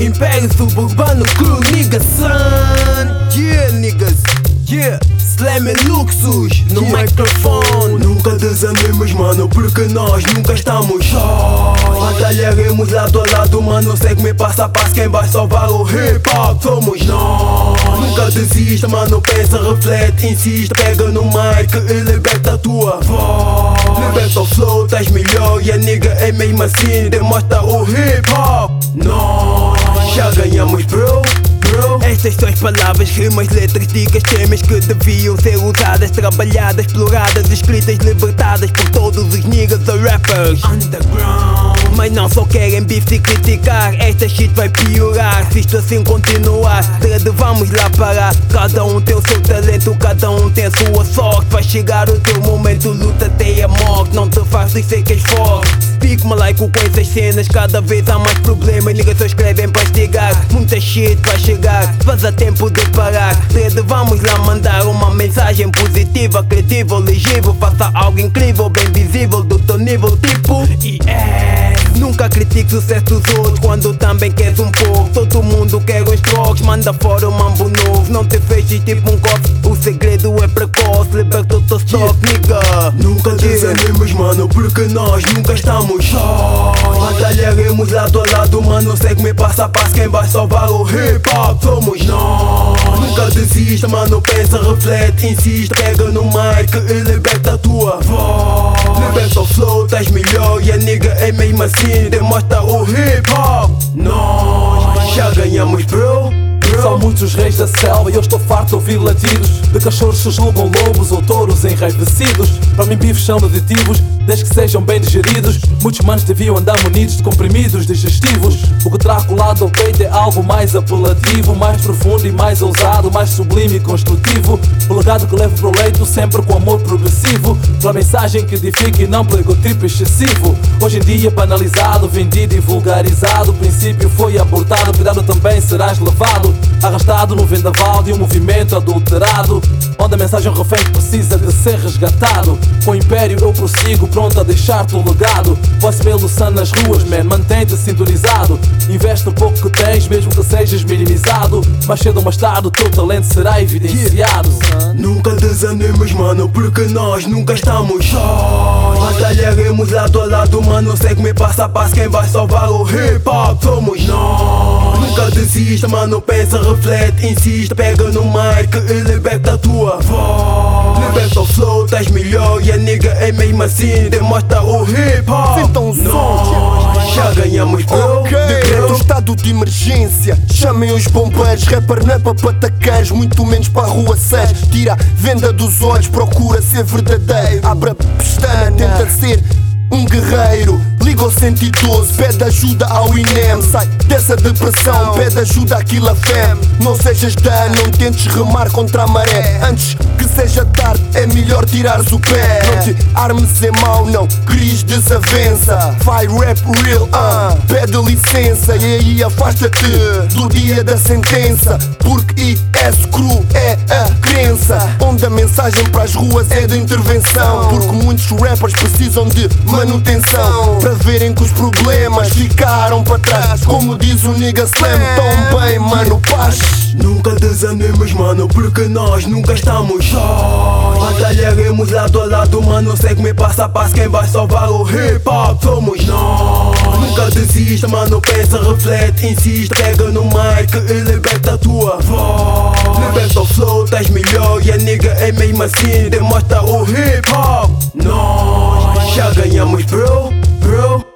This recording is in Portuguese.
Império suburbano crew, nigga son. Yeah, niggas, yeah. Slam é luxus no Yeah. microfone. Nunca desanimos, mano, porque nós nunca estamos sós. Batalharemos lado a lado, mano Segue-me passo a passo, quem vai salvar o hip hop somos nós. Nunca desista, mano, pensa, reflete, insiste Pega no mic e liberta a tua voz. Liberta o flow, estás melhor e a nigga é mesmo assim Demonstra o hip bro Bro. Estas são as palavras, rimas, letras, dicas, temas que deviam ser usadas, trabalhadas, exploradas, escritas, libertadas por todos os niggas ou rappers underground. Mas não só querem bife e criticar, esta shit vai piorar se isto assim continuar. Dread, vamos lá parar. Cada um tem o seu talento, cada um tem a sua sorte. Vai chegar o teu momento, luta até a morte. Não te faças ser que és forte. Fico malaico com essas cenas, cada vez há mais problemas. Niggas só escrevem para estigar. Muita shit vai chegar, a tempo de parar. Cedo vamos lá mandar uma mensagem positiva, criativa, legível. Faça algo incrível, bem visível, do teu nível, tipo. E é. Nunca critique o sucesso dos outros quando também queres um pouco. Todo mundo quer uns trocos, manda fora um mambo novo. Não te feches tipo um cofre, o segredo é precoce. Liberta o teu stock, nigga. Nunca desanimos, mano, porque nós nunca estamos sós. Batalharemos lado a lado, mano. Segue-me passo a passo, quem vai salvar o hip hop somos nós. Nunca desista, mano. Pensa, reflete, insiste. Pega no mic e liberta a tua voz. Liberta o flow, estás melhor e a nigga é mesmo assim. Demonstra o hip hop. Nós já ganhamos, bro. São muitos os reis da selva e eu estou farto de ouvir latidos. De cachorros que julgam lobos ou touros enraivecidos. Para mim bifes são aditivos, desde que sejam bem digeridos. Muitos manos deviam andar munidos de comprimidos digestivos. O que terá colado ao peito é algo mais apelativo Mais profundo e mais ousado, mais sublime e construtivo. O legado que levo para o leito sempre com amor progressivo. Pela mensagem que edifica e não pelo egotrip excessivo. Hoje em dia banalizado, vendido e vulgarizado. O princípio foi abortado, cuidado também serás levado Arrastado no vendaval de um movimento adulterado Onde a mensagem refém precisa de ser resgatado Com o império eu prossigo, pronto a deixar-te um legado Voice pelo sun nas ruas, man, mantém-te sintonizado Investe no pouco que tens, mesmo que sejas minimizado Mais cedo ou mais tarde o teu talento será evidenciado Nunca desanimos, mano, porque nós nunca estamos sós. Batalharemos lado a lado, mano. Segue-me passo a passo, quem vai salvar o hip hop somos nós. Nunca desista, mano. Pensa, reflete, insiste. Pega no mic e liberta a tua voz. Liberta o flow, estás melhor e a nigga é mesmo assim. Demonstra o hip hop. Então, som. Nós já ganhamos, bro. Decreto estado de emergência. Chamem os bombeiros. Rapper não é para pataqueiros, muito menos para rua 6. Tira a venda dos olhos, procura ser verdadeiro. Abre a pestana, tenta ser um guerreiro. Liga ao 112, pede ajuda ao INEM. Sai dessa depressão, pede ajuda àquilo a fé. Não sejas dano, não tentes remar contra a maré. Antes que seja tarde, é melhor tirares o pé. Não te armes em mau, não cries desavença. Vai rap real, ah, pede licença. E aí afasta-te do dia da sentença. Porque IS cru é a mensagem para as ruas é de intervenção. Porque muitos rappers precisam de manutenção. Para verem que os problemas ficaram para trás. Como diz o nigga Slam, tão bem, mano, paz. Nunca desanimos, mano, porque nós nunca estamos sós. Batalharemos lado a lado, mano. Segue-me passo a passo, quem vai salvar o hip hop somos nós. Nunca desista, mano. Pensa, reflete, insiste. Pega no mic e liberta a tua voz. Liberta o flow, estás melhor e a nigga é mesmo assim. Demonstra o hip hop. Nós já ganhamos, bro.